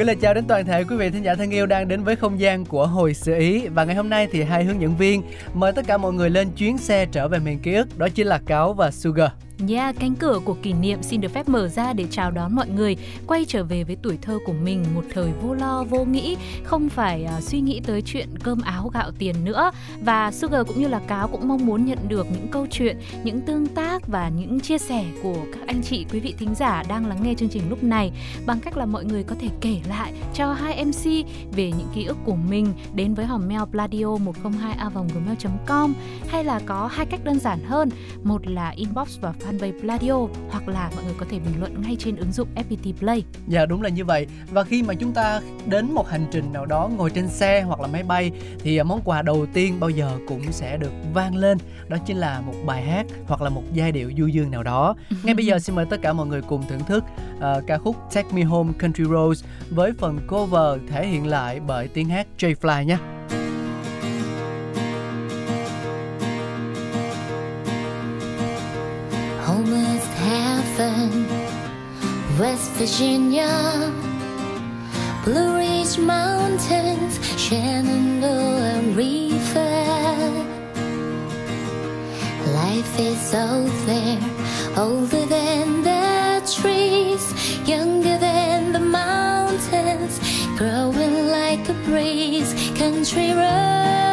Gửi lời chào đến toàn thể quý vị thính giả thân yêu đang đến với không gian của hồi sự ý và ngày hôm nay thì hai hướng dẫn viên mời tất cả mọi người lên chuyến xe trở về miền ký ức, đó chính là Cáo và Sugar. Yeah, cánh cửa của kỷ niệm xin được phép mở ra để chào đón mọi người quay trở về với tuổi thơ của mình một thời vô lo vô nghĩ, không phải uh, suy nghĩ tới chuyện cơm áo gạo tiền nữa. Và Sugar cũng như là Cáo cũng mong muốn nhận được những câu chuyện, những tương tác và những chia sẻ của các anh chị quý vị thính giả đang lắng nghe chương trình lúc này. Bằng cách là mọi người có thể kể lại cho hai MC về những ký ức của mình. Đến với hòm mail pladio 102 a gmail.com hay là có hai cách đơn giản hơn, một là inbox và fanpage Pladio hoặc là mọi người có thể bình luận ngay trên ứng dụng FPT Play. Dạ đúng là như vậy. Và khi mà chúng ta đến một hành trình nào đó ngồi trên xe hoặc là máy bay thì à, món quà đầu tiên bao giờ cũng sẽ được vang lên đó chính là một bài hát hoặc là một giai điệu du dương nào đó. Ngay bây giờ xin mời tất cả mọi người cùng thưởng thức uh, ca khúc Take Me Home Country Roads với phần cover thể hiện lại bởi tiếng hát J Fly nhé. West Virginia, Blue Ridge Mountains, Shenandoah River. Life is out there, older than the trees, younger than the mountains, growing like a breeze. Country road,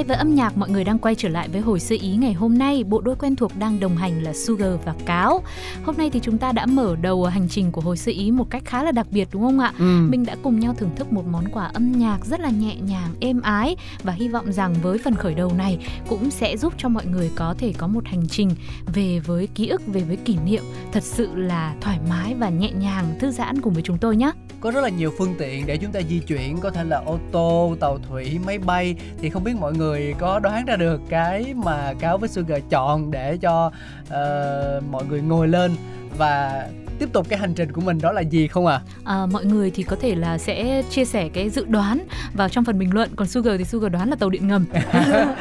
tay với âm nhạc, mọi người đang quay trở lại với hồi sơ ý ngày hôm nay. Bộ đôi quen thuộc đang đồng hành là Sugar và Cáo. Hôm nay thì chúng ta đã mở đầu hành trình của hồi sơ ý một cách khá là đặc biệt đúng không ạ? Ừ. Mình đã cùng nhau thưởng thức một món quà âm nhạc rất là nhẹ nhàng, êm ái và hy vọng rằng với phần khởi đầu này cũng sẽ giúp cho mọi người có thể có một hành trình về với ký ức, về với kỷ niệm thật sự là thoải mái và nhẹ nhàng, thư giãn cùng với chúng tôi nhé. Có rất là nhiều phương tiện để chúng ta di chuyển có thể là ô tô, tàu thủy, máy bay thì không biết mọi người có đoán ra được cái mà Cáo với Sugar chọn để cho ờ, mọi người ngồi lên và tiếp tục cái hành trình của mình đó là gì không ạ? À? À, mọi người thì có thể là sẽ chia sẻ cái dự đoán vào trong phần bình luận còn Sugar thì Sugar đoán là tàu điện ngầm được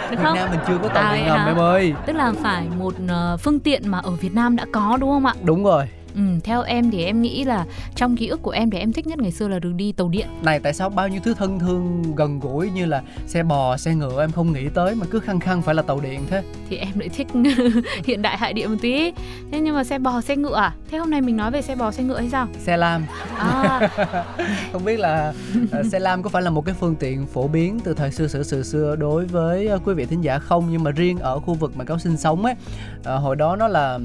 Việt không? Nam mình chưa có tàu À, điện ngầm em ơi. Tức là phải một ờ, phương tiện mà ở Việt Nam đã có đúng không ạ? Đúng rồi. Ừ, theo em thì em nghĩ là trong ký ức của em thì em thích nhất ngày xưa là đường đi tàu điện. Này tại sao bao nhiêu thứ thân thương gần gũi như là xe bò, xe ngựa em không nghĩ tới mà cứ khăng khăng phải là tàu điện thế? Thì em lại thích hiện đại hại điện một tí. Thế nhưng mà xe bò, xe ngựa à? Thế hôm nay mình nói về xe bò, xe ngựa hay sao? Xe lam. À, không biết là uh, xe lam có phải là một cái phương tiện phổ biến từ thời xưa sử sự xưa đối với uh, quý vị thính giả không nhưng mà riêng ở khu vực mà cáo sinh sống ấy uh, hồi đó nó là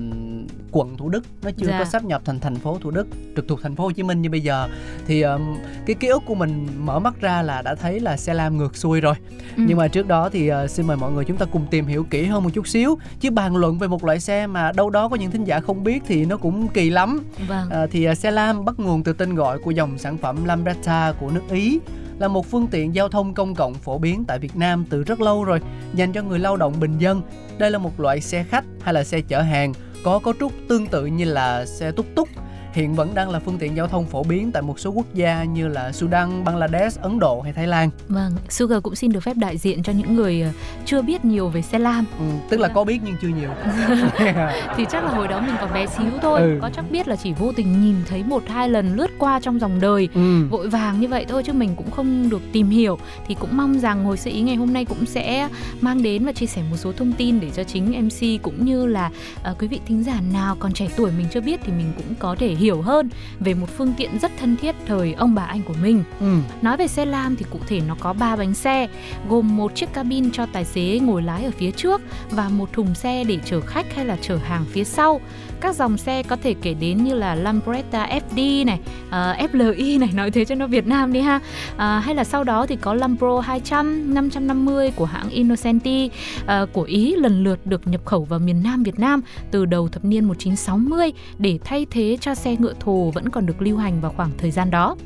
quận Thủ Đức nó chưa Dạ. có sắp nhập thành thành phố Thủ Đức trực thuộc thành phố Hồ Chí Minh như bây giờ thì um, cái ký ức của mình mở mắt ra là đã thấy là xe lam ngược xuôi rồi ừ. nhưng mà trước đó thì uh, xin mời mọi người chúng ta cùng tìm hiểu kỹ hơn một chút xíu chứ bàn luận về một loại xe mà đâu đó có những thính giả không biết thì nó cũng kỳ lắm vâng. À, thì à, xe lam bắt nguồn từ tên gọi của dòng sản phẩm Lambretta của nước Ý là một phương tiện giao thông công cộng phổ biến tại Việt Nam từ rất lâu rồi, dành cho người lao động bình dân. Đây là một loại xe khách hay là xe chở hàng có cấu trúc tương tự như là xe túc túc. Hiện vẫn đang là phương tiện giao thông phổ biến tại một số quốc gia như là Sudan, Bangladesh, Ấn Độ hay Thái Lan. Vâng, Sugar cũng xin được phép đại diện cho những người ờ, chưa biết nhiều về xe lam Ừ, tức là có biết nhưng chưa nhiều. thì chắc là hồi đó mình còn bé xíu thôi, Ừ. có chắc biết là chỉ vô tình nhìn thấy một hai lần lướt qua trong dòng đời ừ. vội vàng như vậy thôi chứ mình cũng không được tìm hiểu thì cũng mong rằng hồi sự ý ngày hôm nay cũng sẽ mang đến và chia sẻ một số thông tin để cho chính MC cũng như là ờ, quý vị thính giả nào còn trẻ tuổi mình chưa biết thì mình cũng có thể hiểu hơn về một phương tiện rất thân thiết thời ông bà anh của mình. Ừ. Nói về xe lam thì cụ thể nó có 3 bánh xe, gồm một chiếc cabin cho tài xế ngồi lái ở phía trước và một thùng xe để chở khách hay là chở hàng phía sau. Các dòng xe có thể kể đến như là Lambretta FD này, ờ, FLI này, nói thế cho nó Việt Nam đi ha. À, hay là sau đó thì có Lambro 200, 550 của hãng Innocenti ờ, của Ý lần lượt được nhập khẩu vào miền Nam Việt Nam từ đầu thập niên 1960 để thay thế cho xe ngựa thồ vẫn còn được lưu hành vào khoảng thời gian đó.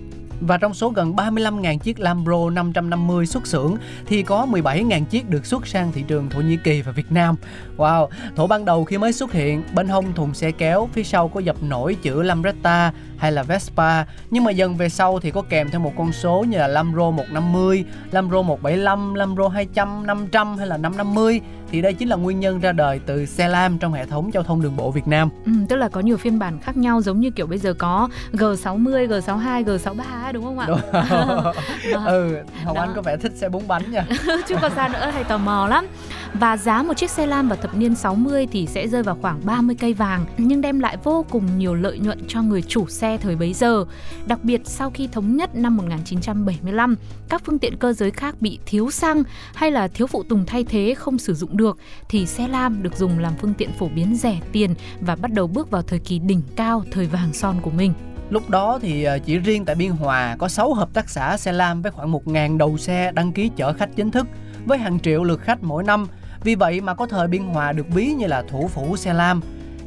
Và trong số gần 35.000 chiếc Lambro 550 xuất xưởng thì có 17.000 chiếc được xuất sang thị trường Thổ Nhĩ Kỳ và Việt Nam. Wow, thổ ban đầu khi mới xuất hiện, bên hông thùng xe kéo phía sau có dập nổi chữ Lambretta hay là Vespa, nhưng mà dần về sau thì có kèm theo một con số như là Lambro 150, Lambro 175, Lambro 200, 500 hay là 550 thì đây chính là nguyên nhân ra đời từ xe lam trong hệ thống giao thông đường bộ Việt Nam. Ừ, tức là có nhiều phiên bản khác nhau giống như kiểu bây giờ có G60, G62, G63 ấy, đúng không ạ? Đúng. Đó. ừ, Hồng Đó. Anh có vẻ thích xe bốn bánh nha. Chứ còn sao nữa thầy tò mò lắm. Và giá một chiếc xe lam vào thập niên 60 thì sẽ rơi vào khoảng 30 cây vàng nhưng đem lại vô cùng nhiều lợi nhuận cho người chủ xe thời bấy giờ. Đặc biệt sau khi thống nhất năm 1975, các phương tiện cơ giới khác bị thiếu xăng hay là thiếu phụ tùng thay thế không sử dụng được thì xe lam được dùng làm phương tiện phổ biến rẻ tiền và bắt đầu bước vào thời kỳ đỉnh cao thời vàng son của mình. Lúc đó thì ờ, chỉ riêng tại Biên Hòa có 6 hợp tác xã xe lam với khoảng 1.000 đầu xe đăng ký chở khách chính thức với hàng triệu lượt khách mỗi năm. Vì vậy mà có thời Biên Hòa được ví như là thủ phủ xe lam.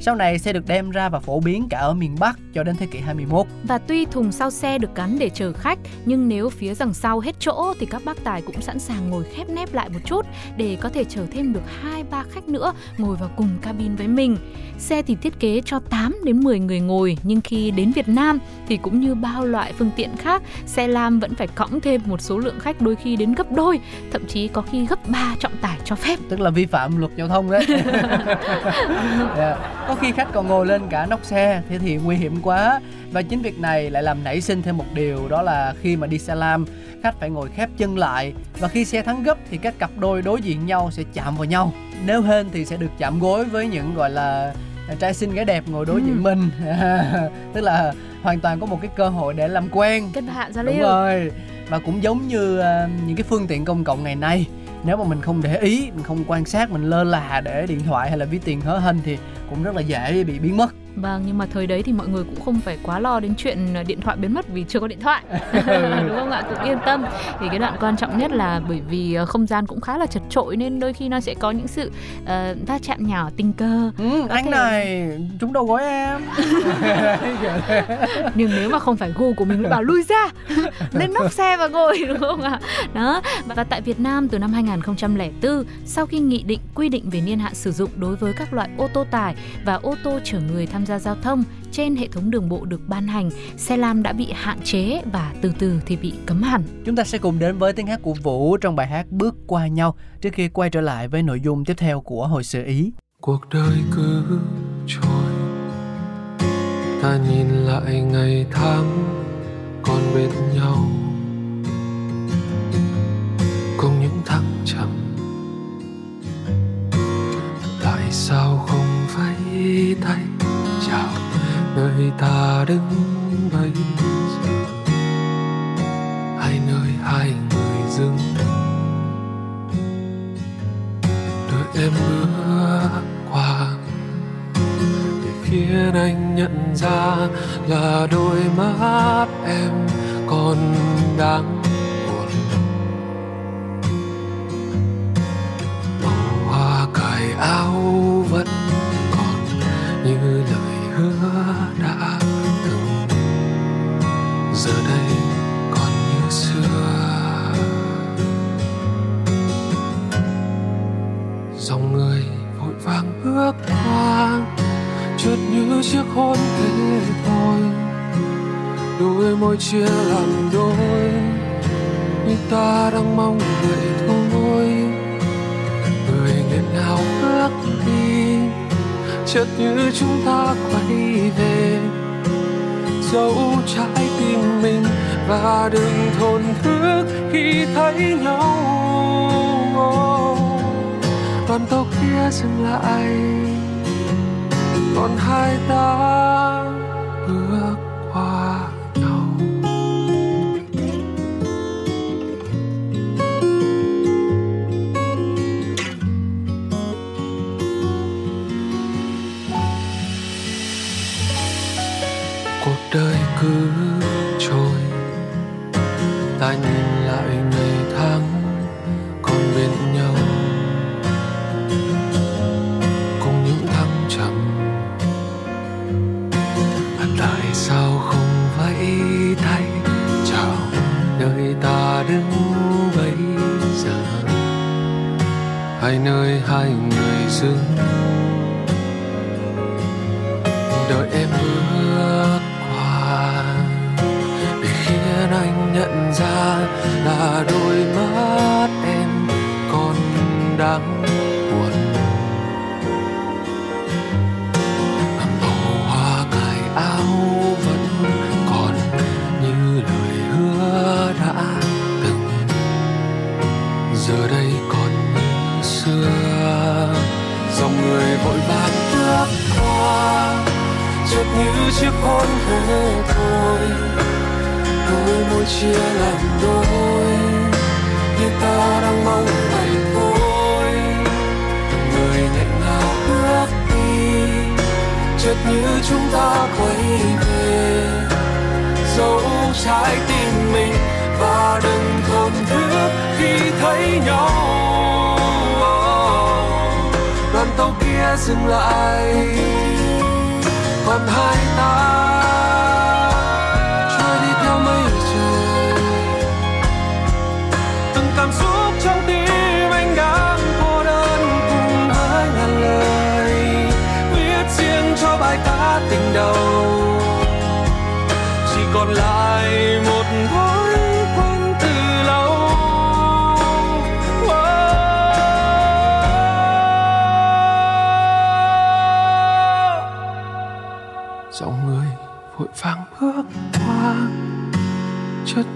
Sau này sẽ được đem ra và phổ biến cả ở miền Bắc cho đến thế kỷ 21. Và tuy thùng sau xe được gắn để chở khách, nhưng nếu phía đằng sau hết chỗ thì các bác tài cũng sẵn sàng ngồi khép nép lại một chút để có thể chở thêm được 2-3 khách nữa ngồi vào cùng cabin với mình. Xe thì thiết kế cho 8 đến 10 người ngồi, nhưng khi đến Việt Nam thì cũng như bao loại phương tiện khác, xe lam vẫn phải cõng thêm một số lượng khách đôi khi đến gấp đôi, thậm chí có khi gấp 3 trọng tải cho phép. Tức là vi phạm luật giao thông đấy. Dạ. Có khi khách còn ngồi lên cả nóc xe thế thì nguy hiểm quá. Và chính việc này lại làm nảy sinh thêm một điều đó là khi mà đi xe lam khách phải ngồi khép chân lại và khi xe thắng gấp thì các cặp đôi đối diện nhau sẽ chạm vào nhau. Nếu hên thì sẽ được chạm gối với những gọi là trai xinh gái đẹp ngồi đối Ừ. diện mình. Tức là hoàn toàn có một cái cơ hội để làm quen. Kết bạn giao Đúng lưu. rồi Và cũng giống như ờ, những cái phương tiện công cộng ngày nay Nếu mà mình không để ý, mình không quan sát, mình lơ là để điện thoại hay là ví tiền hớ hênh Thì cũng rất là dễ bị biến mất Vâng, nhưng mà thời đấy thì mọi người cũng không phải quá lo đến chuyện ờ, điện thoại biến mất vì chưa có điện thoại. Đúng không ạ? Cũng yên tâm. Thì cái đoạn quan trọng nhất là bởi vì ờ, không gian cũng khá là chật trội nên đôi khi nó sẽ có những sự ờ, va chạm nhỏ tình cờ. ừ, Có Anh thể- này, chúng đâu gói em Nhưng nếu mà không phải gu của mình mới bảo lui ra, lên nóc xe và ngồi đúng không ạ? Đó. Và tại Việt Nam từ năm 2004, sau khi nghị định quy định về niên hạn sử dụng đối với các loại ô tô tải và ô tô chở người tham gia giao thông trên hệ thống đường bộ được ban hành, xe lam đã bị hạn chế và từ từ thì bị cấm hẳn. Chúng ta sẽ cùng đến với tiếng hát của Vũ trong bài hát Bước qua nhau Trước khi quay trở lại với nội dung tiếp theo của hồi sự Ý cuộc đời cứ trôi ta nhìn lại ngày tháng còn bên nhau cùng những thăng trầm tại sao không tay chào nơi ta đứng bây giờ. Hai nơi hai người dừng. Đợi em bước qua. Để khiến anh nhận ra là đôi mắt em còn đang buồn. Hoa cài áo vẫn như lời hứa đã từng giờ đây còn như xưa. Dòng người vội vàng bước qua chợt như chiếc hôn thế thôi. Đôi môi chia làm đôi như ta đang mong vậy thôi người nghẹn ngào bước chợt như chúng ta quay về. Dấu trái tim mình và đừng thổn thức khi thấy nhau. Đoàn tàu kia dừng lại, còn hai ta bước hai nơi hai người dừng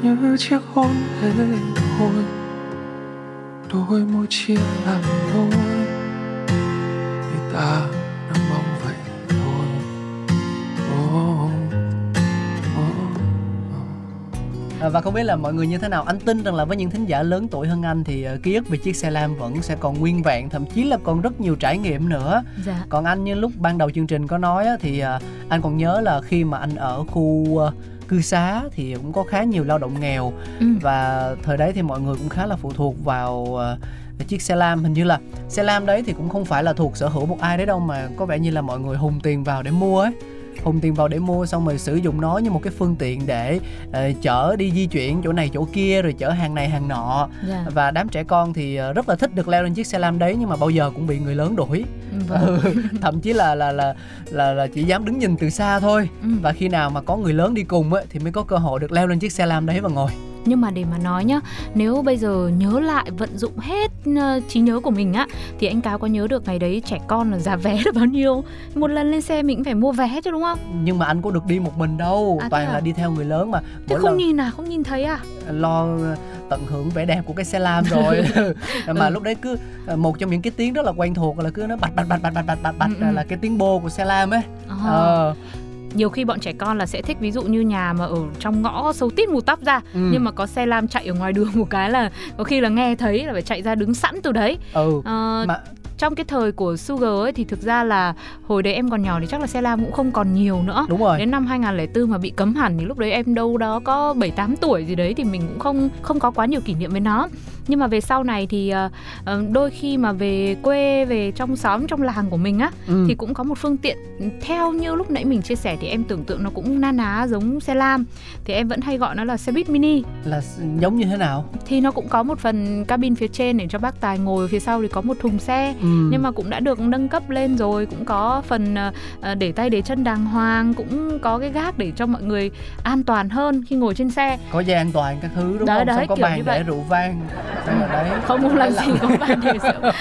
như chiếc hôn thế thôi đôi môi chia làm đôi người ta đang mong vậy thôi oh, oh. À, và không biết là mọi người như thế nào anh tin rằng là với những thính giả lớn tuổi hơn anh thì uh, ký ức về chiếc xe lam vẫn sẽ còn nguyên vẹn thậm chí là còn rất nhiều trải nghiệm nữa Dạ. còn anh như lúc ban đầu chương trình có nói thì uh, anh còn nhớ là khi mà anh ở khu uh, cư xá thì cũng có khá nhiều lao động nghèo. Ừ. và thời đấy thì mọi người cũng khá là phụ thuộc vào uh, chiếc xe lam. Hình như là xe lam đấy thì cũng không phải là thuộc sở hữu một ai đấy đâu mà có vẻ như là mọi người hùng tiền vào để mua ấy hùng tiền vào để mua xong rồi sử dụng nó như một cái phương tiện để ờ, chở đi di chuyển chỗ này chỗ kia rồi chở hàng này hàng nọ Dạ. và đám trẻ con thì ờ, rất là thích được leo lên chiếc xe lam đấy nhưng mà bao giờ cũng bị người lớn đuổi Vâng. Ừ, thậm chí là là là là là chỉ dám đứng nhìn từ xa thôi Ừ. và khi nào mà có người lớn đi cùng ấy, thì mới có cơ hội được leo lên chiếc xe lam đấy và ngồi nhưng mà để mà nói nhá nếu bây giờ nhớ lại vận dụng hết uh, trí nhớ của mình á thì anh cáo có nhớ được ngày đấy trẻ con là giá vé là bao nhiêu? Một lần lên xe mình cũng phải mua vé chứ đúng không? Nhưng mà anh có được đi một mình đâu. À, toàn à? là đi theo người lớn mà. Thế mỗi không lần nhìn à? Không nhìn thấy à? lo tận hưởng vẻ đẹp của cái xe lam rồi. Mà Ừ. lúc đấy cứ ờ, một trong những cái tiếng rất là quen thuộc là cứ nó bạch bạch bạch bạch bạch bạch bạch bạch Ừ, ừ. là cái tiếng bô của xe lam ấy. Ờ. ờ nhiều khi bọn trẻ con là sẽ thích ví dụ như nhà mà ở trong ngõ sâu tít mù tóc ra ừ. nhưng mà có xe lam chạy ở ngoài đường một cái là có khi là nghe thấy là phải chạy ra đứng sẵn từ đấy ừ Ờ, mà trong cái thời của Sugar ấy thì thực ra là hồi đấy em còn nhỏ thì chắc là xe lam cũng không còn nhiều nữa đúng rồi đến năm 2004 mà bị cấm hẳn thì lúc đấy em đâu đó có 7 8 tuổi gì đấy thì mình cũng không không có quá nhiều kỷ niệm với nó. Nhưng mà về sau này thì ờ, ờ, đôi khi mà về quê về trong xóm trong làng của mình á ừ. thì cũng có một phương tiện theo như lúc nãy mình chia sẻ thì em tưởng tượng nó cũng na ná giống xe lam. Thì em vẫn hay gọi nó là xe buýt mini. Là giống như thế nào? Thì nó cũng có một phần cabin phía trên để cho bác tài ngồi phía sau thì có một thùng xe. Ừ. nhưng mà cũng đã được nâng cấp lên rồi cũng có phần ờ, để tay để chân đàng hoàng cũng có cái gác để cho mọi người an toàn hơn khi ngồi trên xe. Có dây an toàn các thứ đúng Đấy, không? Đấy, xong có bàn để rượu vang đấy. Không không làm gì có để rượu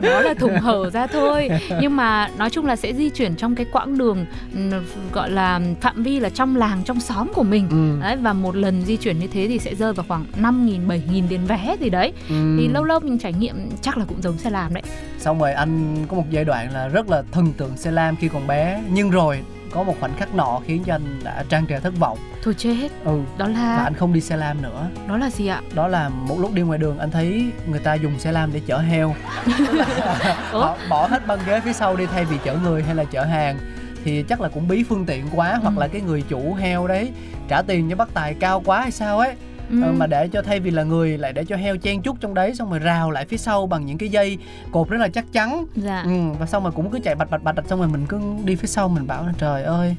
nó là thùng hở ra thôi. Nhưng mà nói chung là sẽ di chuyển trong cái quãng đường ừm, gọi là phạm vi là trong làng trong xóm của mình. Ừ. đấy và một lần di chuyển như thế thì sẽ rơi vào khoảng 5 nghìn 7 nghìn tiền vé gì đấy. Ừ. thì lâu lâu mình trải nghiệm chắc là cũng giống xe làm đấy. Xong rồi anh có một giai đoạn là rất là thần tượng xe lam khi còn bé. Nhưng rồi có một khoảnh khắc nọ khiến cho anh đã trang trề thất vọng. Thôi chết. Ừ đó và là anh không đi xe lam nữa. Đó là gì ạ? Đó là một lúc đi ngoài đường anh thấy người ta dùng xe lam để chở heo. Họ bỏ hết băng ghế phía sau đi thay vì chở người hay là chở hàng. Thì chắc là cũng bí phương tiện quá hoặc Ừ. là cái người chủ heo đấy trả tiền cho bác tài cao quá hay sao ấy Ừ. Ờ, mà để cho thay vì là người lại để cho heo chen chúc trong đấy xong rồi rào lại phía sau bằng những cái dây cột rất là chắc chắn dạ ừ, và xong rồi cũng cứ chạy bạch bạch bạch xong rồi mình cứ đi phía sau mình bảo là trời ơi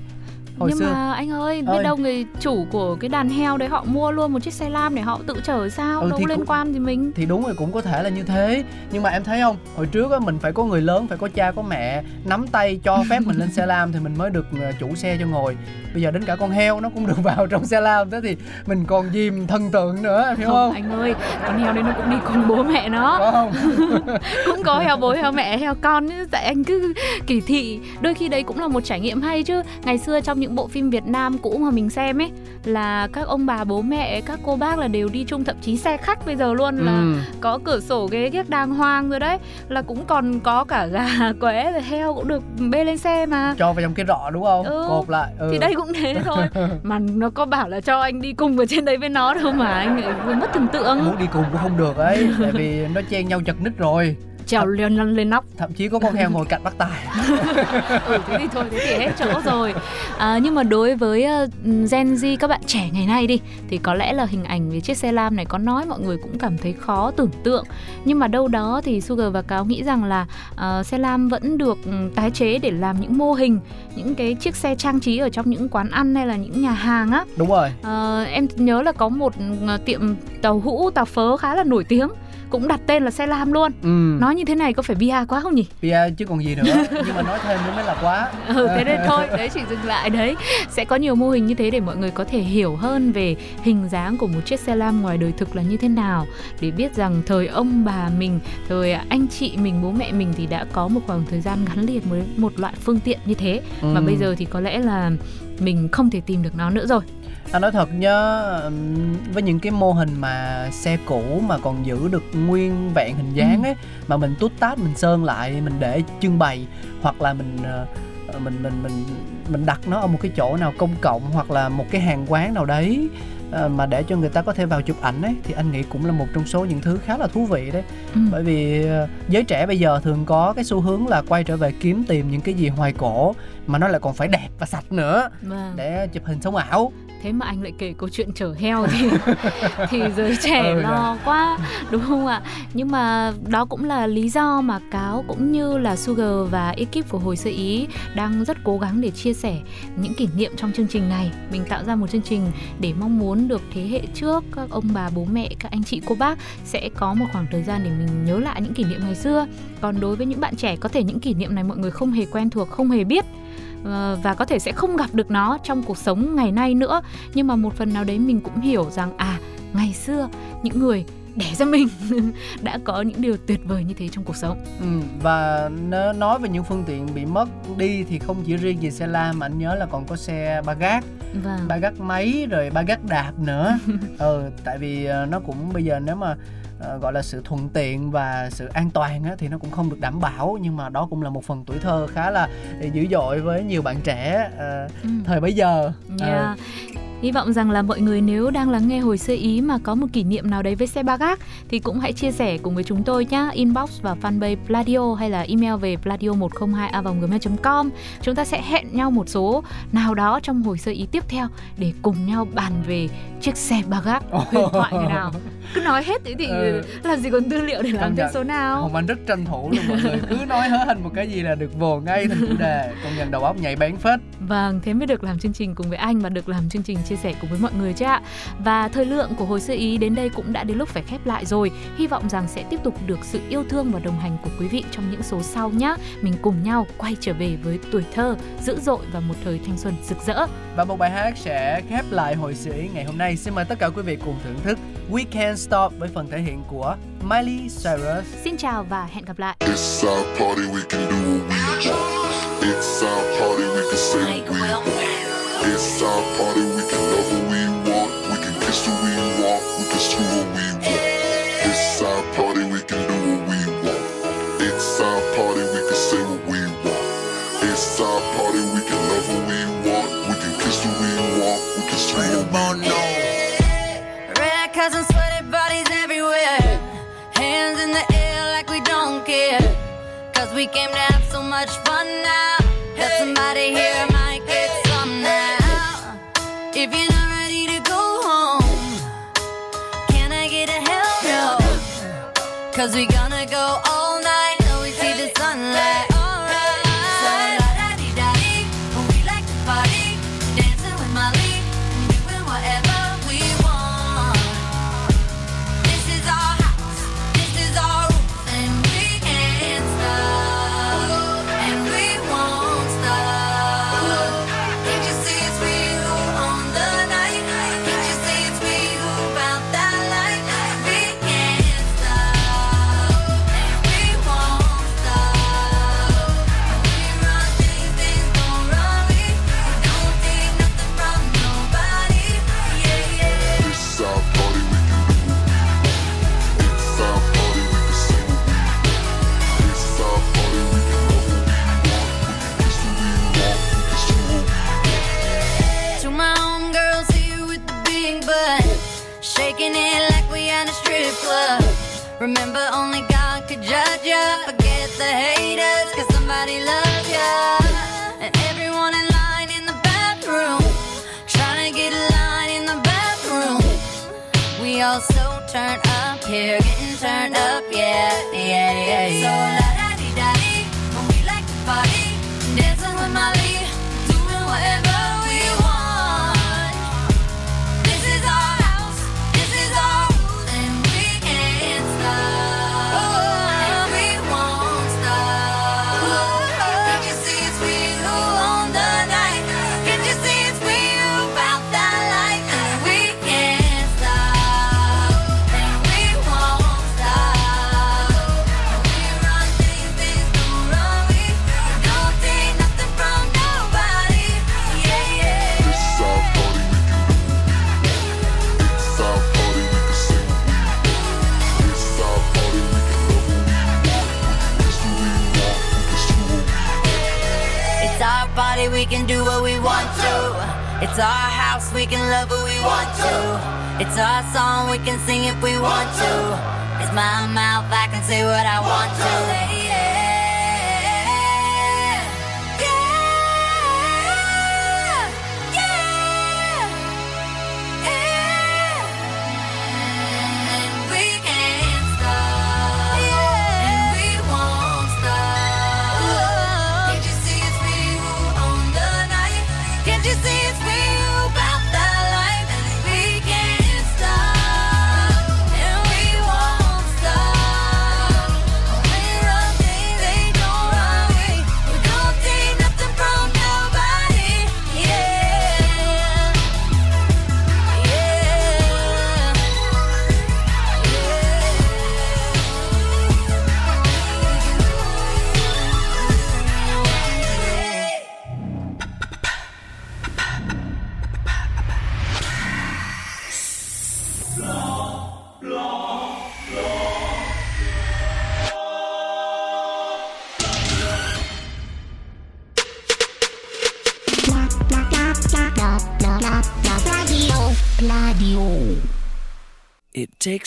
hồi nhưng xưa. mà anh ơi biết Ơi. đâu người chủ của cái đàn heo đấy họ mua luôn một chiếc xe lam để họ tự chở sao? Ừ, đâu thì có liên cũng- quan gì mình. Thì đúng rồi cũng có thể là như thế. Nhưng mà em thấy không? Hồi trước á mình phải có người lớn phải có cha có mẹ nắm tay cho phép mình lên xe lam thì mình mới được ờ, chủ xe cho ngồi. Bây giờ đến cả con heo nó cũng được vào trong xe lam thế thì mình còn gì thần tượng nữa em hiểu không, không, anh ơi con heo đấy nó cũng đi cùng bố mẹ nó. Có không? Cũng có heo bố heo mẹ heo con chứ tại anh cứ kỳ thị. Đôi khi đấy cũng là một trải nghiệm hay chứ. Ngày xưa trong những bộ phim Việt Nam cũ mà mình xem ấy là các ông bà bố mẹ các cô bác là đều đi chung thậm chí xe khách bây giờ luôn là ừ. có cửa sổ ghế ghép đàng hoàng rồi đấy là cũng còn có cả gà quế rồi heo cũng được bê lên xe mà cho vào trong cái rọ đúng không Ừ. cột lại ừ. thì đây cũng thế thôi mà nó có bảo là cho anh đi cùng ở trên đấy với nó đâu mà anh mất thần tượng muốn đi cùng cũng không được ấy tại vì nó chen nhau chật ních rồi trèo lên lên, lên nóc thậm chí có con heo ngồi cạnh bác tài. Ừ thế thì thôi thế thì hết chỗ rồi. À, nhưng mà đối với ờ, Gen Z các bạn trẻ ngày nay đi thì có lẽ là hình ảnh về chiếc xe lam này có nói mọi người cũng cảm thấy khó tưởng tượng. Nhưng mà đâu đó thì Sugar và Cáo nghĩ rằng là ờ, xe lam vẫn được ừ, tái chế để làm những mô hình những cái chiếc xe trang trí ở trong những quán ăn hay là những nhà hàng á. Đúng rồi. Ờ, em nhớ là có một ờ, tiệm tàu hũ tàu phớ khá là nổi tiếng cũng đặt tên là xe lam luôn. Ừ. nói như thế này có phải bia quá không nhỉ? Bia chứ còn gì nữa. Nhưng mà nói thêm nữa mới là quá. Ừ thế nên thôi đấy chỉ dừng lại đấy. Sẽ có nhiều mô hình như thế để mọi người có thể hiểu hơn về hình dáng của một chiếc xe lam ngoài đời thực là như thế nào. Để biết rằng thời ông bà mình thời anh chị mình bố mẹ mình thì đã có một khoảng thời gian gắn liền với một loại phương tiện như thế. Mà Ừ. bây giờ thì có lẽ là mình không thể tìm được nó nữa rồi anh nói thật nhá với những cái mô hình mà xe cũ mà còn giữ được nguyên vẹn hình dáng Ừ. ấy mà mình tút tát mình sơn lại mình để trưng bày hoặc là mình ờ, ờ, mình mình mình mình đặt nó ở một cái chỗ nào công cộng hoặc là một cái hàng quán nào đấy ờ, mà để cho người ta có thể vào chụp ảnh ấy thì anh nghĩ cũng là một trong số những thứ khá là thú vị đấy ừ. bởi vì giới trẻ bây giờ thường có cái xu hướng là quay trở về kiếm tìm những cái gì hoài cổ mà nó lại còn phải đẹp và sạch nữa Vâng. để chụp hình sống ảo thế mà anh lại kể câu chuyện chở heo thì thì giới trẻ Ừ, lo quá đúng không ạ? Nhưng mà đó cũng là lý do mà cáo cũng như là Sugar và ekip của hồi sơ ý đang rất cố gắng để chia sẻ những kỷ niệm trong chương trình này. Mình tạo ra một chương trình để mong muốn được thế hệ trước các ông bà bố mẹ các anh chị cô bác sẽ có một khoảng thời gian để mình nhớ lại những kỷ niệm ngày xưa. Còn đối với những bạn trẻ có thể những kỷ niệm này mọi người không hề quen thuộc không hề biết và có thể sẽ không gặp được nó trong cuộc sống ngày nay nữa. Nhưng mà một phần nào đấy mình cũng hiểu rằng à ngày xưa những người đẻ ra mình đã có những điều tuyệt vời như thế trong cuộc sống. Ừ, và nó nói về những phương tiện bị mất đi thì không chỉ riêng gì xe lam mà anh nhớ là còn có xe ba gác. Vâng. Ba gác máy rồi ba gác đạp nữa. Ừ tại vì ờ, nó cũng bây giờ nếu mà ờ, gọi là sự thuận tiện và sự an toàn á, thì nó cũng không được đảm bảo nhưng mà đó cũng là một phần tuổi thơ khá là dữ dội với nhiều bạn trẻ ờ, Ừ. thời bấy giờ Ờ, Yeah. Hy vọng rằng là mọi người nếu đang lắng nghe hồi sơ ý mà có một kỷ niệm nào đấy với xe ba gác thì cũng hãy chia sẻ cùng với chúng tôi nhé. Inbox vào fanpage Pladio hay là email về pladio102a.gmail.com Chúng ta sẽ hẹn nhau một số nào đó trong hồi sơ ý tiếp theo để cùng nhau bàn về chiếc xe ba gác huyền thoại thế nào. Cứ nói hết thế thì Ừ. làm gì còn tư liệu để làm thêm số nào. Hồng Anh rất tranh thủ luôn mọi người cứ nói hớ hình một cái gì là được vồ ngay thành chủ đề công nhận đầu óc nhạy bén phết Vâng, thế mới được làm chương trình cùng với anh và được làm chương trình chia sẻ cùng với mọi người chứ ạ. Và thời lượng của hồi sơ ý đến đây cũng đã đến lúc phải khép lại rồi. Hy vọng rằng sẽ tiếp tục được sự yêu thương và đồng hành của quý vị trong những số sau nhé. Mình cùng nhau quay trở về với tuổi thơ dữ dội và một thời thanh xuân rực rỡ. Và một bài hát sẽ khép lại hồi sự ý ngày hôm nay. Xin mời tất cả quý vị cùng thưởng thức We Can't Stop với phần thể hiện của Miley Cyrus. Xin chào và hẹn gặp lại. It's our party, we can do what we want. It's our party, we can say what we want. It's our party, we can love what we want. We can kiss who we want. We can screw what we want. Cause we gonna go turn up here. Getting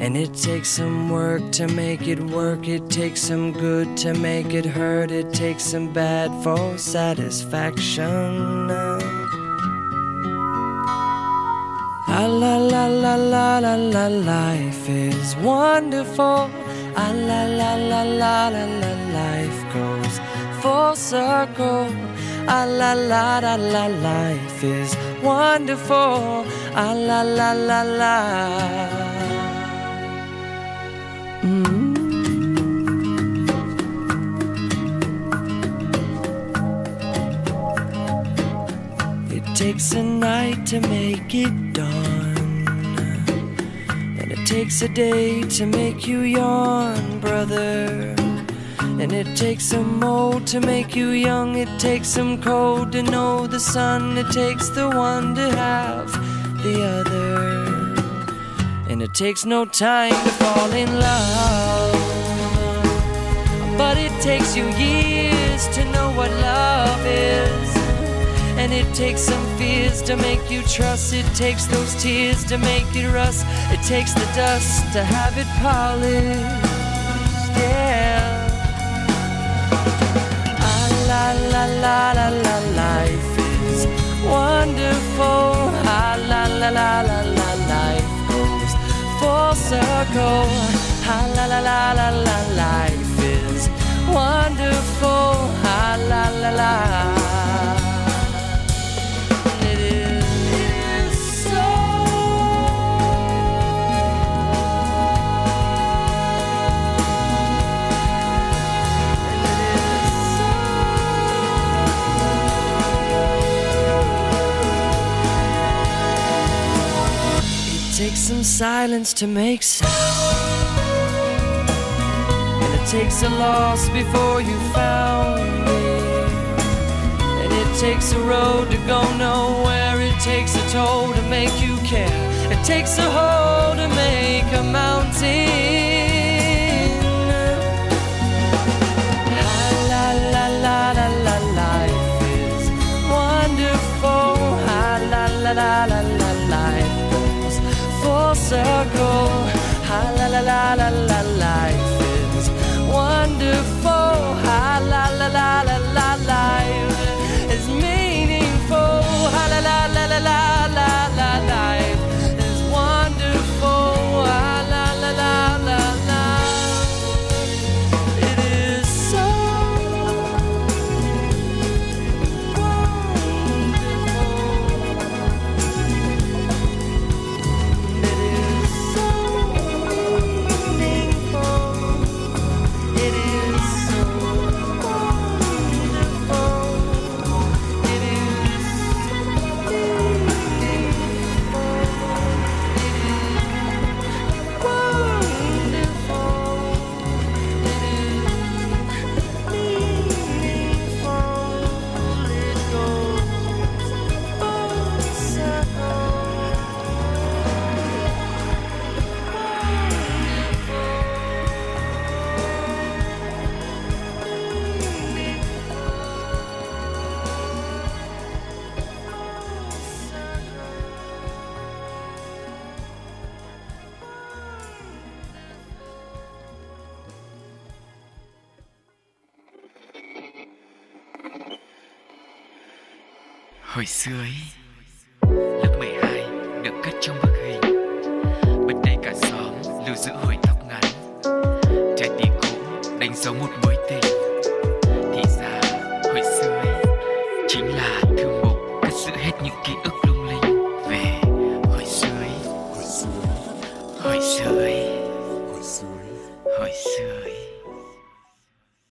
And it takes some work to make it work. It takes some good to make it hurt. It takes some bad for satisfaction. La la la la la la la life is wonderful. Ah la la la la la la life goes full circle. Ah la la la la life is wonderful. Ah la la la la. Mm. It takes a night to make it dawn. And it takes a day to make you yawn, brother. And it takes some old to make you young. It takes some cold to know the sun. It takes the one to have the other. And it takes no time to fall in love. But it takes you years to know what love is. And it takes some fears to make you trust. It takes those tears to make it rust. It takes the dust to have it polished. Yeah. Ah, la la la la la life is wonderful. Ah, la la la la full circle. Ah, la la la la la life is wonderful. Ah, la la la. Takes some silence to make sound. And it takes a loss before you found me. And it takes a road to go nowhere. It takes a toll to make you care. It takes a hole to make a mountain. La la la la la life is wonderful. La la la la la life circle. Ah, la la la la la Hồi xưa ấy, Lớp 12 được cất trong bức hình. Bên đây cả xóm lưu giữ hồi tóc ngắn Trái tim cũ đánh dấu một mối tình.